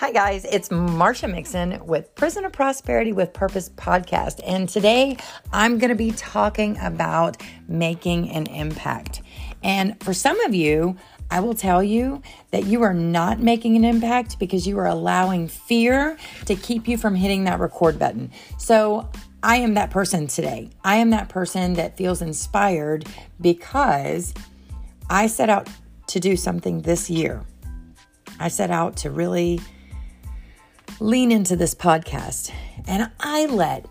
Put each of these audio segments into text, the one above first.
Hi, guys. It's Marsha Mixon with Prison of Prosperity with Purpose podcast. And today I'm going to be talking about making an impact. And for some of you, I will tell you that you are not making an impact because you are allowing fear to keep you from hitting that record button. So I am that person today. I am that person that feels inspired because I set out to do something this year. I set out to really lean into this podcast and I let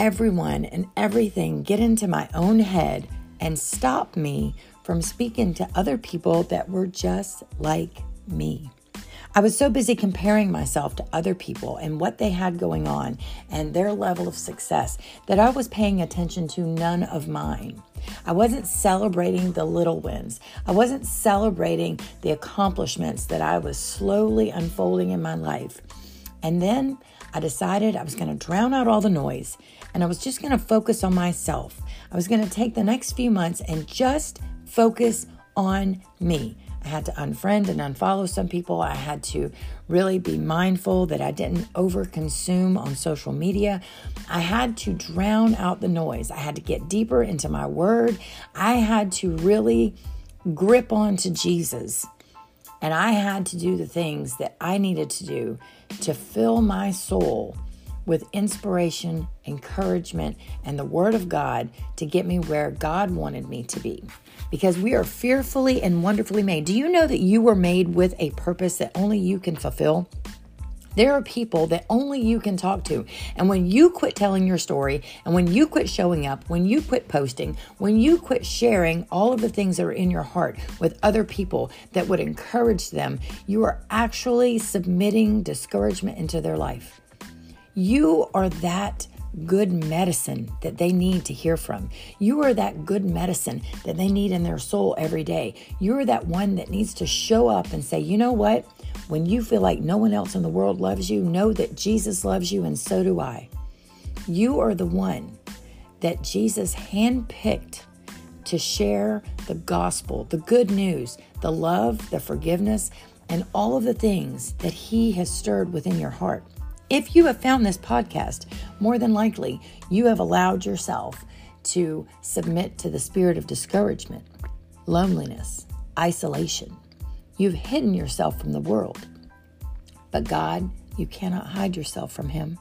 everyone and everything get into my own head and stop me from speaking to other people that were just like me. I was so busy comparing myself to other people and what they had going on and their level of success that I was paying attention to none of mine. I wasn't celebrating the little wins. I wasn't celebrating the accomplishments that I was slowly unfolding in my life. And then I decided I was going to drown out all the noise and I was just going to focus on myself. I was going to take the next few months and just focus on me. I had to unfriend and unfollow some people. I had to really be mindful that I didn't overconsume on social media. I had to drown out the noise. I had to get deeper into my word. I had to really grip onto Jesus. And I had to do the things that I needed to do to fill my soul with inspiration, encouragement, and the Word of God to get me where God wanted me to be because we are fearfully and wonderfully made. Do you know that you were made with a purpose that only you can fulfill? There are people that only you can talk to. And when you quit telling your story, and when you quit showing up, when you quit posting, when you quit sharing all of the things that are in your heart with other people that would encourage them, you are actually submitting discouragement into their life. You are that good medicine that they need to hear from. You are that good medicine that they need in their soul every day. You are that one that needs to show up and say, you know what? When you feel like no one else in the world loves you, know that Jesus loves you and so do I. You are the one that Jesus handpicked to share the gospel, the good news, the love, the forgiveness, and all of the things that He has stirred within your heart. If you have found this podcast, more than likely you have allowed yourself to submit to the spirit of discouragement, loneliness, isolation. You've hidden yourself from the world. But God, you cannot hide yourself from Him.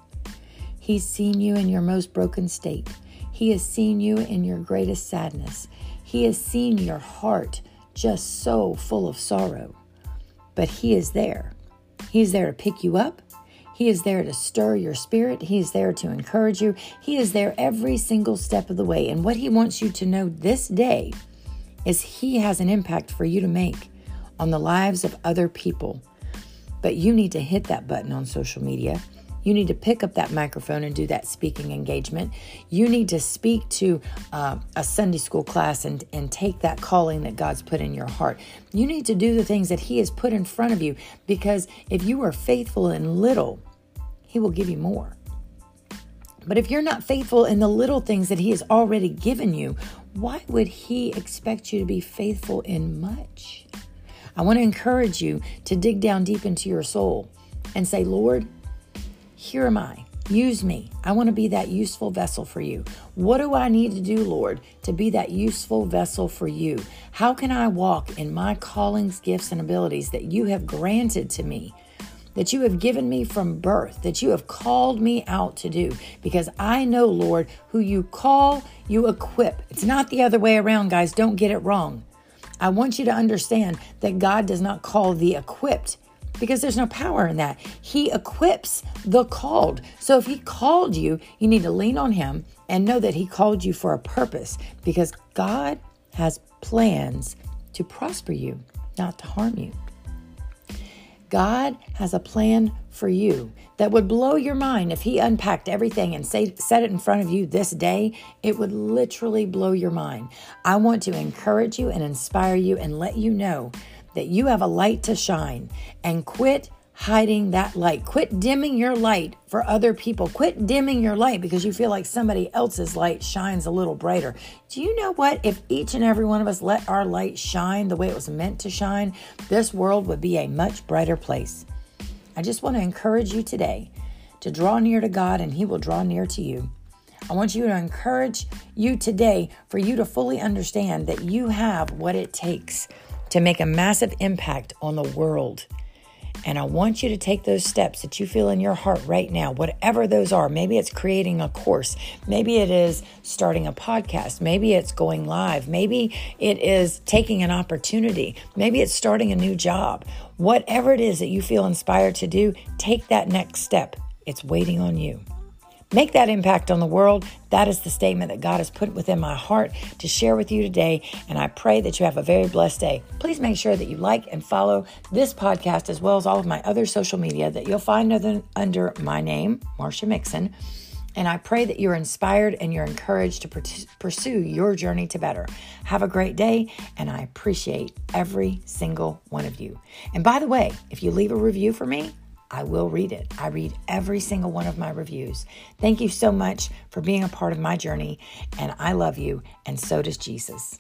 He's seen you in your most broken state. He has seen you in your greatest sadness. He has seen your heart just so full of sorrow. But He is there. He's there to pick you up. He is there to stir your spirit. He is there to encourage you. He is there every single step of the way. And what He wants you to know this day is He has an impact for you to make on the lives of other people. But you need to hit that button on social media. You need to pick up that microphone and do that speaking engagement. You need to speak to uh, a Sunday school class and, and take that calling that God's put in your heart. You need to do the things that He has put in front of you because if you are faithful in little, he will give you more. But if you're not faithful in the little things that He has already given you, why would He expect you to be faithful in much? I want to encourage you to dig down deep into your soul and say, Lord, here am I. Use me. I want to be that useful vessel for you. What do I need to do, Lord, to be that useful vessel for you? How can I walk in my callings, gifts, and abilities that you have granted to me? that you have given me from birth, that you have called me out to do. Because I know, Lord, who you call, you equip. It's not the other way around, guys. Don't get it wrong. I want you to understand that God does not call the equipped because there's no power in that. He equips the called. So if He called you, you need to lean on Him and know that He called you for a purpose because God has plans to prosper you, not to harm you. God has a plan for you that would blow your mind if He unpacked everything and say, set it in front of you this day. It would literally blow your mind. I want to encourage you and inspire you and let you know that you have a light to shine and quit hiding that light. Quit dimming your light for other people. Quit dimming your light because you feel like somebody else's light shines a little brighter. Do you know what? If each and every one of us let our light shine the way it was meant to shine, this world would be a much brighter place. I just want to encourage you today to draw near to God and He will draw near to you. I want you to encourage you today for you to fully understand that you have what it takes to make a massive impact on the world. And I want you to take those steps that you feel in your heart right now, whatever those are. Maybe it's creating a course. Maybe it is starting a podcast. Maybe it's going live. Maybe it is taking an opportunity. Maybe it's starting a new job. Whatever it is that you feel inspired to do, take that next step. It's waiting on you. Make that impact on the world. That is the statement that God has put within my heart to share with you today. And I pray that you have a very blessed day. Please make sure that you like and follow this podcast as well as all of my other social media that you'll find under, under my name, Marcia Mixon. And I pray that you're inspired and you're encouraged to pursue your journey to better. Have a great day, and I appreciate every single one of you. And by the way, if you leave a review for me, I will read it. I read every single one of my reviews. Thank you so much for being a part of my journey, and I love you, and so does Jesus.